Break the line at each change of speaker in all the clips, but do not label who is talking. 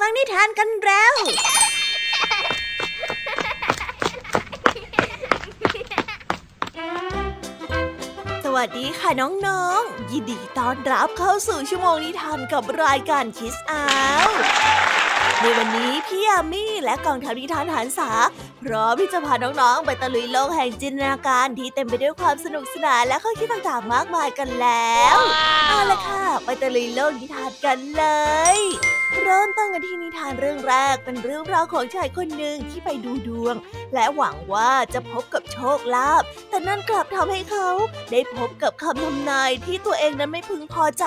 ฟังนิทานกันแล้ว สวัสดีค่ะน้องๆ ยินดีต้อนรับเข้าสู่ชั่วโมงนิทานกับรายการคิสอาวในวันนี้พี่ยามี่และกองทัพนิทานหันษาพร้อมที่จะพาน้องๆ ไปตะลุยโลกแห่งจินตนาการที่เต็มไปด้วยความสนุกสนานและข้อคิดต่างๆ มากมายกันแล้วเอาละค่ะ ไปตะลุยโลกนิทานกันเลย เริ่มต้นกันที่นิทานเรื่องแรกเป็นเรื่องราวของชายคนหนึ่งที่ไปดูดวง และหวังว่าจะพบกับโชคลาภแต่นั่นกลับทำให้เขาได้พบกับคำทำนายที่ตัวเองนั้นไม่พึงพอใจ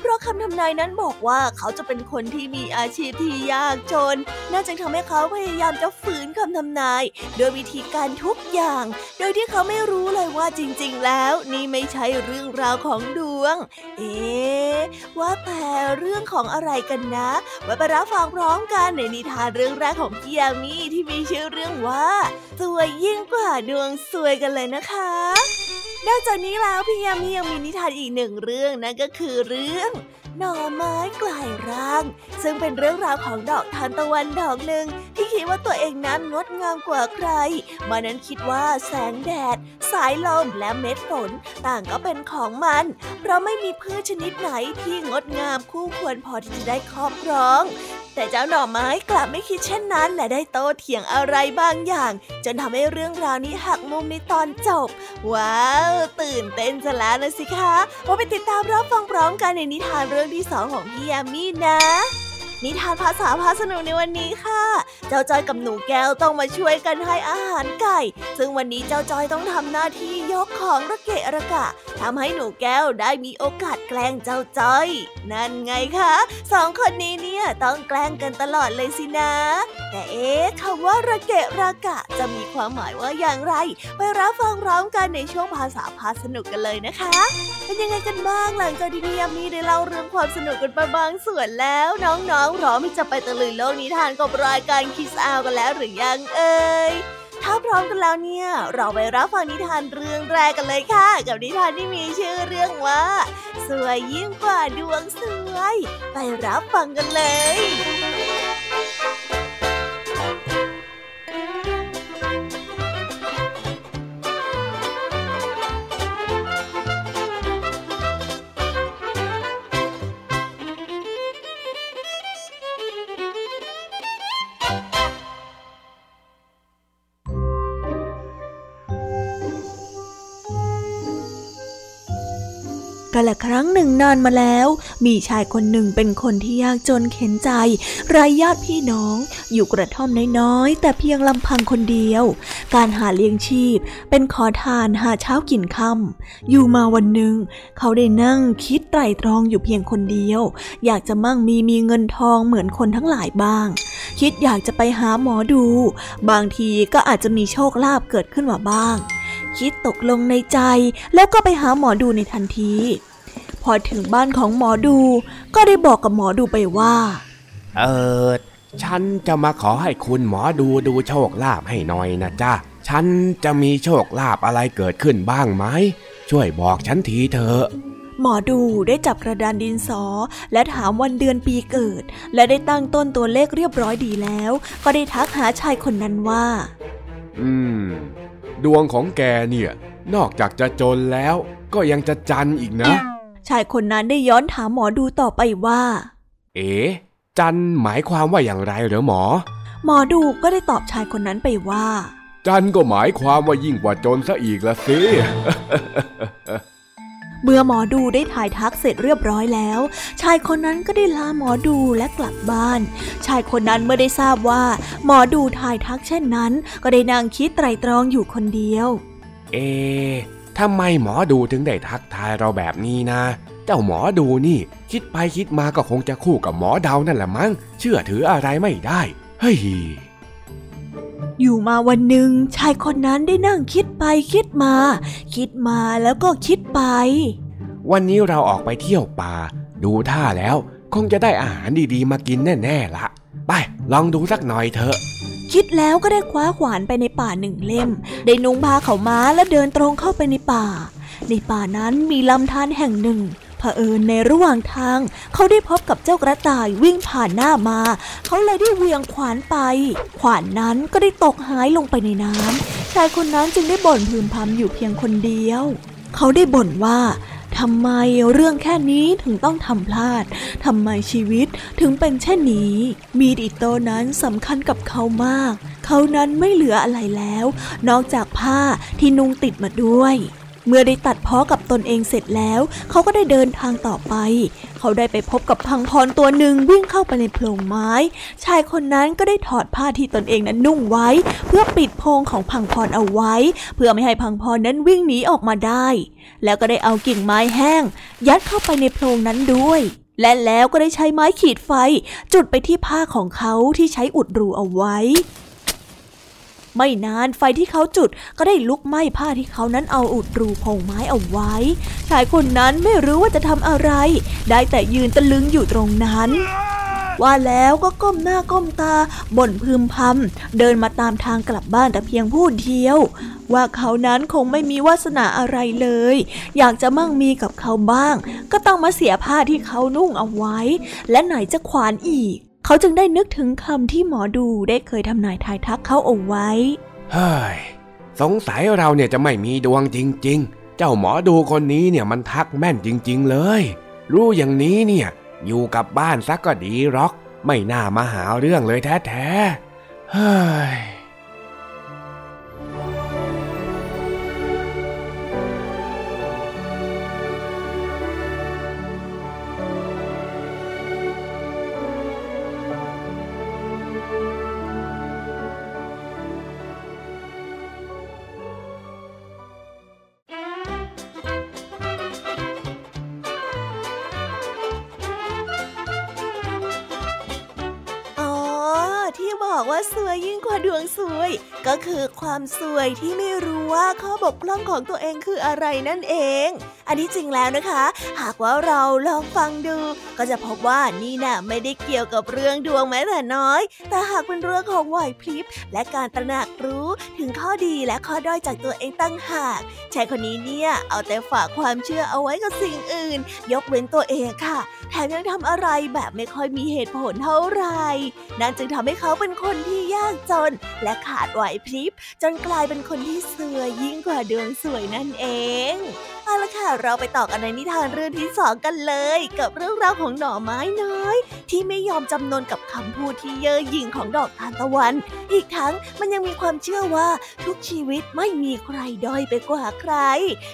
เพราะคำทำนายนั้นบอกว่าเขาจะเป็นคนที่มีอาชีพที่ยากจนน่าจึงทำให้เขาพยายามจะฝืนคำทำนาย โดยวิธีการทุกอย่าง โดยที่เขาไม่รู้เลยว่าจริง ๆ แล้วนี่ไม่ใช่เรื่องราวของดวง เอ๊ว่าแต่เรื่องของอะไรกันนะไว้ไปรับฟังพร้อมกันในนิทานเรื่องแรกของพี่ยามีที่มีชื่อเรื่องว่าสวยยิ่งกว่าดวงสวยกันเลยนะคะนอกจากนี้แล้วพี่ยามียังมีนิทานอีกหนึ่งเรื่องนั่นก็คือเรื่อง หน่อไม้กลายร่าง ซึ่งเป็นเรื่องราวของดอกทานตะวันดอกหนึ่งที่คิดว่าตัวเองนั้นงดงามกว่าใคร มานั้นคิดว่าแสงแดด สายลมและเม็ดฝนต่างก็เป็นของมัน เพราะไม่มีพืชชนิดไหนที่งดงามคู่ควรพอที่จะได้ครอบครอง แต่เจ้าหน่อไม้กลับไม่คิดเช่นนั้น และได้โต้เถียงอะไรบางอย่าง จนทำให้เรื่องราวนี้หักมุมในตอนจบ ว้าว ตื่นเต้นซะแล้วนะสิคะมาไปติดตามรับฟังพร้อมกันในนิทานเรื่องื่องที่สองของพี่ยามีนะ นิทานภาษาพาสนุกในวันนี้ค่ะ เจ้าจ้อยกับหนูแก้วต้องมาช่วยกันให้อาหารไก่ ซึ่งวันนี้เจ้าจ้อยต้องทำหน้าที่ยกของระเกะระกะทำให้หนูแก้วได้มีโอกาสแกล้งเจ้าจ้อย นั่นไงคะสองคนนี้เนี่ยต้องแกล้งกันตลอดเลยสินะ แต่เอ๊ะคำว่าระเกะระกะจะมีความหมายว่าอย่างไร ไปรับฟังพร้อมกันในช่วงภาษาพาสนุกกันเลยนะคะ เป็นยังไงกันบ้างหลังจากที่พี่ยามีได้เล่าเรื่องความสนุกกันไปบางส่วนแล้ว น้องๆพร้อมที่จะไปตะลุยโลกนิทานกับรายการคิสอากันแล้วหรือยังเอ่ย ถ้าพร้อมกันแล้วเนี่ย เราไปรับฟังนิทานเรื่องแรกกันเลยค่ะ กับนิทานที่มีชื่อเรื่องว่า สวยยิ่งกว่าดวงสวย ไปรับฟังกันเลย กาละครั้งหนึ่งนานมาแล้ว มีชายคนหนึ่งเป็นคนที่ยากจนเข็นใจไร้ญาติพี่น้อง อยู่กระท่อมน้อยๆ แต่เพียงลำพังคนเดียว การหาเลี้ยงชีพ เป็นขอทานหาเช้ากินค่ำอยู่มาวันหนึ่ง เขาได้นั่งคิดไตรตรองอยู่เพียงคนเดียว อยากจะมั่งมีมีเงินทองเหมือนคนทั้งหลายบ้าง คิดอยากจะไปหาหมอดู บางทีก็อาจจะมีโชคลาภเกิดขึ้นมาบ้าง คิดตกลงในใจ แล้วก็ไปหาหมอดูในทันที พอถึงบ้านของหมอดูก็ได้บอกกับหมอดูไปว่า
เออฉันจะมาขอให้คุณหมอดูดูโชคลาภให้หน่อยนะจ๊ะ ฉันจะมีโชคลาภอะไรเกิดขึ้นบ้างไหม ช่วยบอกฉันทีเถอะ
หมอดูได้จับกระดานดินสอ และถามวันเดือนปีเกิด และได้ตั้งต้นตัวเลขเรียบร้อยดีแล้ว ก็ได้ทักหาชายคนนั้นว่า
อืม ดวงของแกเนี่ย นอกจากจะจนแล้วก็ยังจะจันอีกนะ
ชายคนนั้นได้ย้อนถามหมอดูต่อไปว่า
เอ๋จันหมายความว่าอย่างไรเหรอหมอ
หมอดูก็ได้ตอบชายคนนั้นไปว่า
จันก็หมายความว่ายิ่งกว่าจนซะอีกละสิ
เมื่อหมอดูได้ถ่ายทักเสร็จเรียบร้อยแล้ว ชายคนนั้นก็ได้ลาหมอดูและกลับบ้าน ชายคนนั้นเมื่อได้ทราบว่า หมอดูถ่ายทักเช่นนั้น ก็ได้นั่งคิดไตรตรองอยู่คนเดียว
เอ๊ทำไมหมอดูถึงได้ทักทายเราแบบนี้นะ เจ้าหมอดูนี่ คิดไปคิดมาก็คงจะคู่กับหมอเดานั่นแหละมั้ง เชื่อถืออะไรไม่ได้ เฮ้ย
อยู่มาวันหนึ่งชายคนนั้นได้นั่งคิดไปคิดมา คิดมาแล้วก็คิดไป
วันนี้เราออกไปเที่ยวป่า ดูท่าแล้ว คงจะได้อาหารดีๆ มากินแน่ๆละไปลองดูสักหน่อยเถอะ
คิดแล้วก็ได้คว้าขวานไปในป่าหนึ่งเล่ม ได้นุ่งผ้าเขาม้าและเดินตรงเข้าไปในป่า ในป่านั้นมีลำธารแห่งหนึ่งเผอิญในระหว่างทาง เขาได้พบกับเจ้ากระต่ายวิ่งผ่านหน้ามา เขาเลยได้เวียงขวานไป ขวานนั้นก็ได้ตกหายลงไปในน้ำชายคนนั้นจึงได้บ่นพึมพำอยู่เพียงคนเดียว เขาได้บ่นว่า ทำไมเรื่องแค่นี้ถึงต้องทำพลาด ทำไมชีวิตถึงเป็นเช่นนี้ มีดอิโต้นั้นสำคัญกับเขามาก เขานั้นไม่เหลืออะไรแล้ว นอกจากผ้าที่นุ่งติดมาด้วย เมื่อได้ตัดพ้อกับตนเองเสร็จแล้ว เขาก็ได้เดินทางต่อไป เขาได้ไปพบกับพังพรตัวหนึ่งวิ่งเข้าไปในโพรงไม้ ชายคนนั้นก็ได้ถอดผ้าที่ตนเองนั้นนุ่งไว้ เพื่อปิดโพรงของพังพรเอาไว้ เพื่อไม่ให้พังพรนั้นวิ่งหนีออกมาได้ แล้วก็ได้เอากิ่งไม้แห้ง ยัดเข้าไปในโพรงนั้นด้วยและแล้วก็ได้ใช้ไม้ขีดไฟ จุดไปที่ผ้าของเขาที่ใช้อุดรูเอาไว้ ไม่นานไฟที่เขาจุดก็ได้ลุกไหม้ผ้าที่เขานั้นเอาอุดรูพงไม้เอาไว้ ชายคนนั้นไม่รู้ว่าจะทำอะไร ได้แต่ยืนตะลึงอยู่ตรงนั้นว่าแล้วก็ก้มหน้าก้มตาบ่นพึมพำเดินมาตามทางกลับบ้านแต่เพียงผู้เดียว ว่าเขานั้นคงไม่มีวาสนาอะไรเลย อยากจะมั่งมีกับเขาบ้าง ก็ต้องมาเสียผ้าที่เขานุ่งเอาไว้ และไหนจะขวานอีก เขาจึงได้นึกถึงคำที่หมอดูได้เคยทำนายทายทักเขาเอาไว้
เฮ้ย สงสัยเราเนี่ยจะไม่มีดวงจริง ๆ เจ้าหมอดูคนนี้เนี่ยมันทักแม่นจริง ๆ เลย รู้อย่างนี้เนี่ย อยู่กับบ้านซักก็ดีหรอก ไม่น่ามาหาเรื่องเลยแท้ๆ เฮ้ย
คือความสวยที่ไม่รู้ว่าข้อบกพร่องของตัวเองคืออะไรนั่นเอง อันนี้จริงแล้วนะคะ หากว่าเราลองฟังดู ก็จะพบว่านี่น่ะไม่ได้เกี่ยวกับเรื่องดวงแม้แต่น้อย แต่หากเป็นเรื่องของไหวพริบและการตระหนักรู้ถึงข้อดีและข้อด้อยจากตัวเองตั้งหากชายคนนี้เนี่ยเอาแต่ฝากความเชื่อเอาไว้กับสิ่งอื่น ยกเว้นตัวเองค่ะ แถมยังทำอะไรแบบไม่ค่อยมีเหตุผลเท่าไหร่นั่นจึงทำให้เขาเป็นคนที่ยากจน และขาดไหวพริบจนกลายเป็นคนที่สวยยิ่งกว่าดวงสวยนั่นเองเอาละค่ะ เราไปต่อกันในนิทานเรื่องที่สองกันเลย กับเรื่องราวของหน่อไม้น้อย ที่ไม่ยอมจำนนกับคำพูดที่เย่อหยิ่งของดอกทานตะวัน อีกทั้งมันยังมีความเชื่อว่าทุกชีวิตไม่มีใครด้อยไปกว่าใคร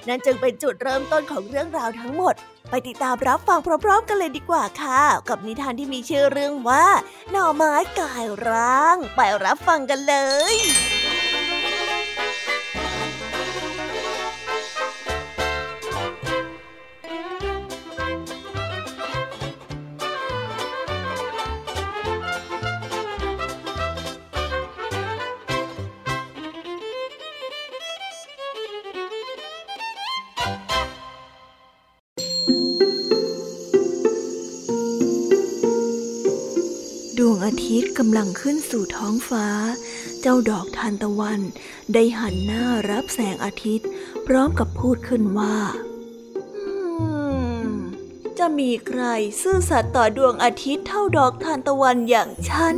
นั่นจึงเป็นจุดเริ่มต้นของเรื่องราวทั้งหมด ไปติดตามรับฟังพร้อมๆ กันเลยดีกว่าค่ะ กับนิทานที่มีชื่อเรื่องว่า หน่อไม้กายร่าง ไปรับฟังกันเลยำลังขึ้นสู่ท้องฟ้า เจ้าดอกทานตะวัน ได้หันหน้ารับแสงอาทิตย์ พร้อมกับพูดขึ้นว่าจะมีใครซื่อสัตย์ต่อดวงอาทิตย์เท่าดอกทานตะวันอย่างฉัน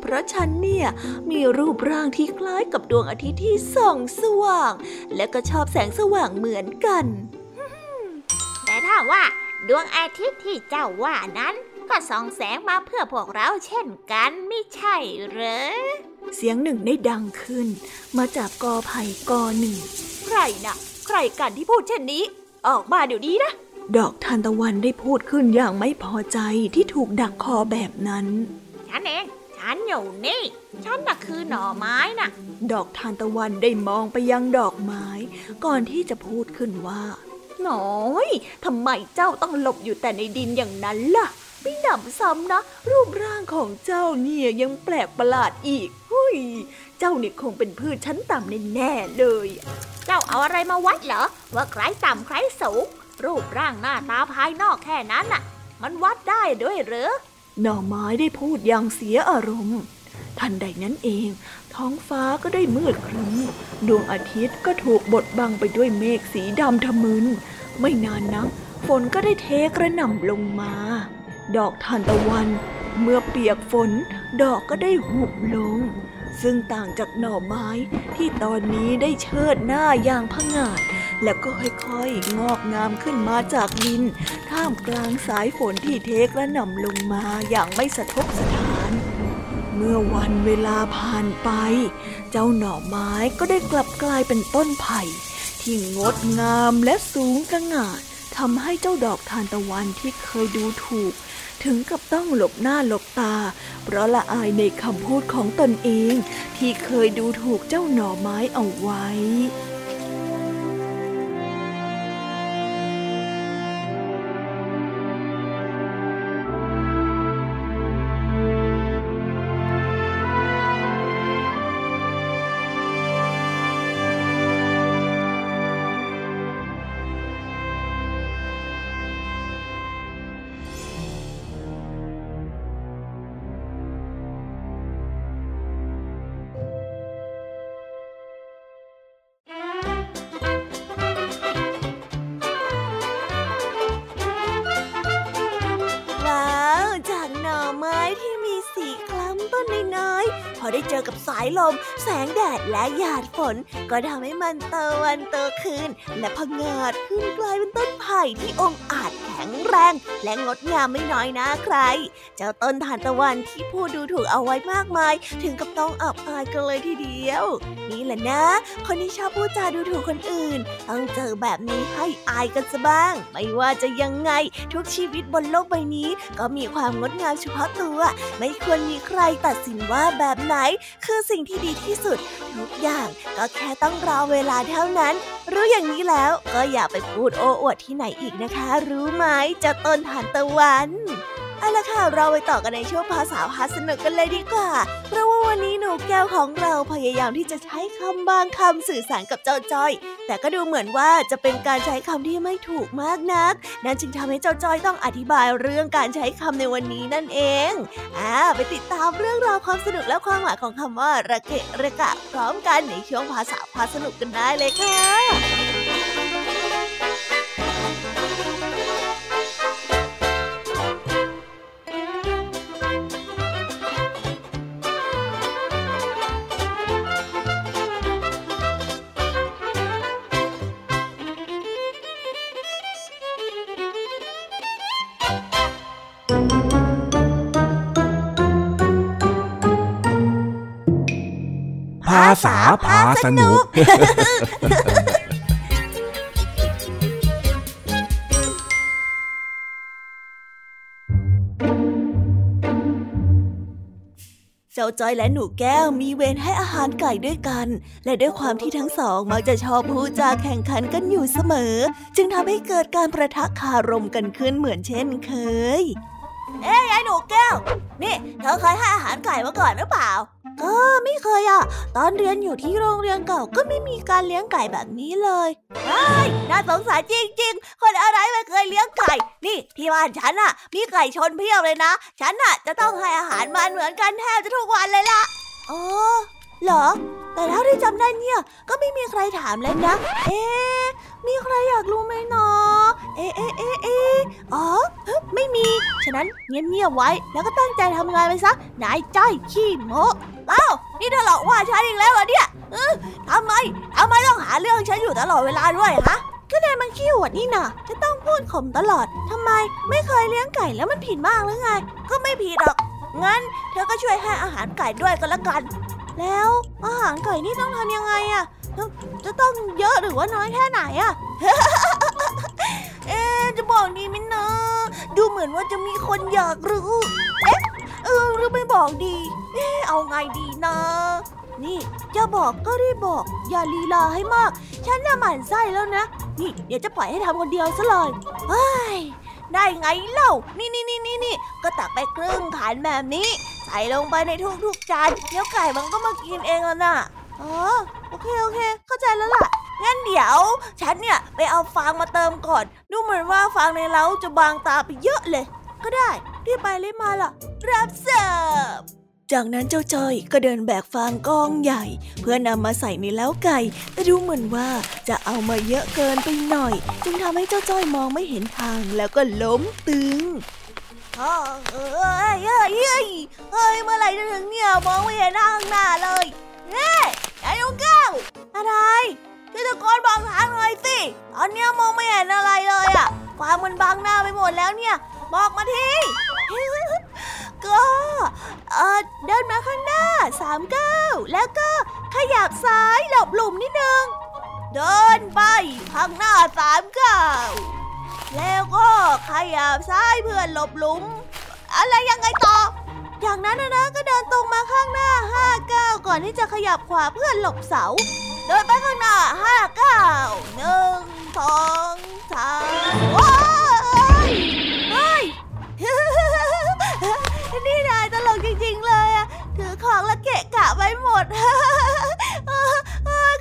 เพราะฉันเนี่ยมีรูปร่างที่คล้ายกับดวงอาทิตย์ที่ส่องสว่าง และก็ชอบแสงสว่างเหมือนกัน
แต่ถ้าว่าดวงอาทิตย์ที่เจ้าว่านั้น ก็ส่องแสงมาเพื่อพวกเราเช่นกันไม่ใช่เหรอ
เสียงหนึ่งได้ดังขึ้น มาจากกอไผ่กอหนึ่ง
ใครนะใครกันที่พูดเช่นนี้ ออกมาเดี๋ยวนี้นะ
ดอกทานตะวันได้พูดขึ้นอย่างไม่พอใจที่ถูกดักคอแบบนั้น
ฉันเอง ฉันอยู่นี่ ฉันน่ะคือหน่อไม้น่ะ
ดอกทานตะวันได้มองไปยังดอกไม้ ก่อนที่จะพูดขึ้นว่า
น้อยทำไมเจ้าต้องหลบอยู่แต่ในดินอย่างนั้นล่ะ
ไม่หนำซ้ำนะ รูปร่างของเจ้าเนี่ยยังแปลกประหลาดอีกเฮ้ยเจ้าเนี่ยคงเป็นพืชชั้นต่ำแน่ๆเลย
เจ้าเอาอะไรมาวัดเหรอ ว่าใครต่ำใครสูง รูปร่างหน้าตาภายนอกแค่นั้นน่ะ มันวัดได้ด้วยหรือ
หน่อไม้ได้พูดอย่างเสียอารมณ์ ทันใดนั้นเอง ท้องฟ้าก็ได้มืดครึ้มดวงอาทิตย์ก็ถูกบดบังไปด้วยเมฆสีดำทะมึน ไม่นานนักฝนก็ได้เทกระหน่ำลงมา ดอกทานตะวัน เมื่อเปียกฝน ดอกก็ได้หุบลง ซึ่งต่างจากหน่อไม้ที่ตอนนี้ได้เชิดหน้าอย่างผงาด แล้วก็ค่อยๆ งอกงามขึ้นมาจากดิน ท่ามกลางสายฝนที่เทกระหน่ำลงมาอย่างไม่สะทกสะท้านเมื่อวันเวลาผ่านไป เจ้าหน่อไม้ก็ได้กลับกลายเป็นต้นไผ่ที่งดงามและสูงกระงาดทำให้เจ้าดอกทานตะวันที่เคยดูถูก ถึงกับต้องหลบหน้าหลบตา เพราะละอายในคำพูดของตนเอง ที่เคยดูถูกเจ้าหน่อไม้เอาไว้ายลม แสงแดดและหยาดฝน ก็ทำให้มันเตวันเตคืน และพงาดขึ้นกลายเป็นต้นไผ่ที่องอาจ ข็งแรง และงดงามไม่น้อยนะใคร เจ้าต้นทานตะวันที่ผู้ดูถูกเอาไว้มากมาย ถึงกับต้องอับอายกันเลยทีเดียว นี่แหละนะ คนที่ชอบพูดจาดูถูกคนอื่น ต้องเจอแบบนี้ให้อายกันซะบ้าง ไม่ว่าจะยังไงทุกชีวิตบนโลกใบนี้ ก็มีความงดงามเฉพาะตัว ไม่ควรมีใครตัดสินว่าแบบไหน คือสิ่งที่ดีที่สุด ทุกอย่างก็แค่ต้องรอเวลาเท่านั้น รู้อย่างนี้แล้วก็อย่าไปพูดโอ้อวดที่ไหนอีกนะคะ รู้ไหมจะต้นทานตะวันเอาละค่ะเราไปต่อกันในช่วงภาษาพาสนุกกันเลยดีกว่า เพราะว่าวันนี้หนูแก้วของเราพยายามที่จะใช้คำบางคำสื่อสารกับเจ้าจ้อย แต่ก็ดูเหมือนว่าจะเป็นการใช้คำที่ไม่ถูกมากนัก นั่นจึงทำให้เจ้าจ้อยต้องอธิบายเรื่องการใช้คำในวันนี้นั่นเองอ่าไปติดตามเรื่องราวความสนุกและความหมายของคำว่าระเกะระกะ พร้อมกันในช่วงภาษาพาสนุกกันได้เลยค่ะ
ษาพาสนุก
เจ้าจอยและหนูแก้วมีเวรให้อาหารไก่ด้วยกัน และด้วยความที่ทั้งสองมักจะชอบพูดจาแข่งขันกันอยู่เสมอ จึงทำให้เกิดการประทะคารมกันขึ้นเหมือนเช่นเคย เอ้ยไอ้หนูแก้ว นี่ เธอเคยให้อาหารไก่มาก่อนหรือเปล่าก็ไม่เคยอะ ตอนเรียนอยู่ที่โรงเรียนเก่าก็ไม่มีการเลี้ยงไก่แบบนี้เลยไอ้น่าสงสารจริง ๆ คนอะไรไม่เคยเลี้ยงไก่ นี่ที่บ้านฉันอะ มีไก่ชนเพียบเลยนะ ฉันอะจะต้องให้อาหารมันเหมือนกันแทบจะทุกวันเลยล่ะอ๋อเหรอ แต่เท่าที่จำได้เนี่ย ก็ไม่มีใครถามเลยนะ เอ๊มีใครอยากรู้ไหมเนาะ เอ๊เอ๊เอ๊เอ๊อ๋อไม่มี ฉะนั้นเงียบๆไว้ แล้วก็ตั้งใจทำงานไปซะ นายจ้อยขี้โมเอ้านี่เธอหลอกว่าฉันอีกแล้วเหรอเนี่ยเออทำไมทำไมต้องหาเรื่องฉันอยู่ตลอดเวลาด้วยฮะก็นายมันขี้หวดนี่นะจะต้องพูดข่มตลอดทำไมไม่เคยเลี้ยงไก่แล้วมันผิดมากหรือไง ก็ไม่ผิดหรอก งั้น เธอก็ช่วยให้อาหารไก่ด้วยก็แล้วกัน แล้วอาหารไก่นี่ต้องทำยังไงอะ จะต้องเยอะหรือว่าน้อยแค่ไหนอะเอ๊จะบอกดีไหมนะ ดูเหมือนว่าจะมีคนอยากรู้เอ๊ะเออหรือไม่บอกดี เอาไงดีนะ นี่จะบอกก็รีบบอก อย่าลีลาให้มาก ฉันน่ะหมั่นไส้แล้วนะ นี่เดี๋ยวจะปล่อยให้ทำคนเดียวซะเลยเฮ้ยได้ไงเล่า นี่นี่นี่นี่นี่ก็ตักไปครึ่งขันแบบนี้ ใส่ลงไปในทุกๆจาน เดี๋ยวไก่มันก็มากินเองแล้วน่ะ อ๋อโอเคโอเค เข้าใจแล้วล่ะ งั้นเดี๋ยว ฉันเนี่ยไปเอาฟางมาเติมก่อน ดูเหมือนว่าฟางในเล้าจะบางตาไปเยอะเลย ก็ได้รีบไปรีบมาล่ะ รับเสิร์ฟจากนั้นเจ้าจ้อยก็เดินแบกฟางกองใหญ่ เพื่อนำมาใส่ในเล้าไก่ แต่ดูเหมือนว่าจะเอามาเยอะเกินไปหน่อย จึงทำให้เจ้าจ้อยมองไม่เห็นทางแล้วก็ล้มตึงเฮ้ยเฮ้ยเฮ้ยเฮ้ยเมื่อไหร่จะถึงเนี่ยมองไม่เห็นทางหน้าเลยเอ้ บอกมาทีก็เออเดินมาข้างหน้าสามก้าวแล้วก็ขยับซ้ายหลบหลุมนิดนึง เดินไปข้างหน้าสามก้าวแล้วก็ขยับซ้ายเพื่อหลบหลุม อะไรยังไงต่อ อย่างนั้นนะก็เดินตรงมาข้างหน้าห้าก้าวก่อนที่จะขยับขวาเพื่อหลบเสา เดินไปข้างหน้าห้าก้าวหนึ่งสองสามว้า องและเกะกะไว้หมด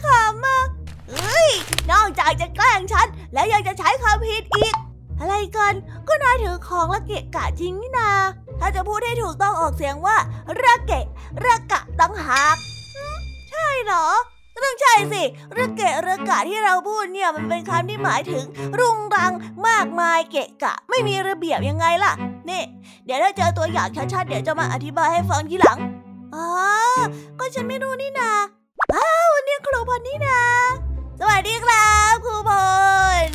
ขำมากเฮ้ย นอกจากจะแกล้งฉัน แล้วยังจะใช้คำผิดอีก อะไรกัน ก็นายถือของและเกะกะจริงนี่นา ถ้าจะพูดให้ถูกต้องออกเสียงว่าระเกะระกะตั้งหากใช่เหรอต้องใช่สิระเกะระกะที่เราพูดเนี่ยมันเป็นคำที่หมายถึง รุงรังมากมายเกะกะ ไม่มีระเบียบยังไงล่ะ นี่ เดี๋ยวถ้าเจอตัวอย่างชัดๆเดี๋ยวจะมาอธิบายให้ฟังทีหลัง อ๋อ ก็ฉันไม่รู้นี่นาอ้าวนี่ครูพลนี่นาสวัสดีครับครูพล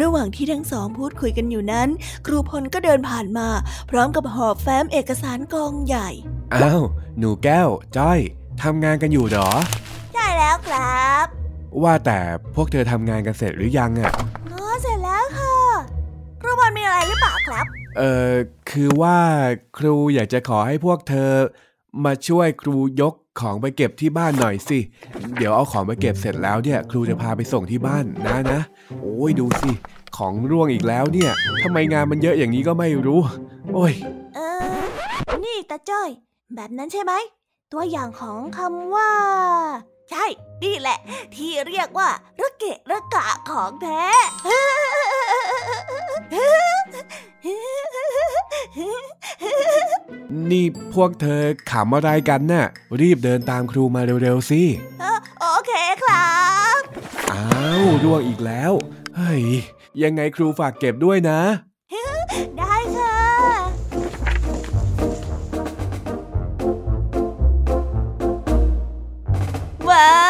ระหว่างที่ทั้งสองพูดคุยกันอยู่นั้น ครูพลก็เดินผ่านมา พร้อมกับหอบแฟ้มเอกสารกองใหญ่
อ้าว หนูแก้ว จ้อยทำงานกันอยู่หรอ
ใช่แล้วครับ
ว่าแต่พวกเธอทำงานกันเสร็จหรือยังอะ
อ๋อเสร็จแล้วค่ะ ครูพลมีอะไรหรือเปล่าครับ
เอ่อ คือว่าครูอยากจะขอให้พวกเธอ มาช่วยครูยกของไปเก็บที่บ้านหน่อยสิ เดี๋ยวเอาของไปเก็บเสร็จแล้วเนี่ย ครูจะพาไปส่งที่บ้านนะนะ โอ้ยดูสิ ของร่วงอีกแล้วเนี่ยทำไมงานมันเยอะอย่างนี้ก็ไม่รู้ โอ้ย
เออ นี่ตาจ้อย แบบนั้นใช่ไหม ตัวอย่างของคำว่า ใช่ นี่แหละ ที่เรียกว่าระเกะระกะของแท้
นี่พวกเธอขำอะไรกันน่ะ รีบเดินตามครูมาเร็วๆสิ
โอเคครับ
อ้าวร่วงอีกแล้ว เฮ้ย ยังไงครูฝากเก็บด้วยนะ
ได้ค่ะว้าวจ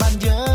พันก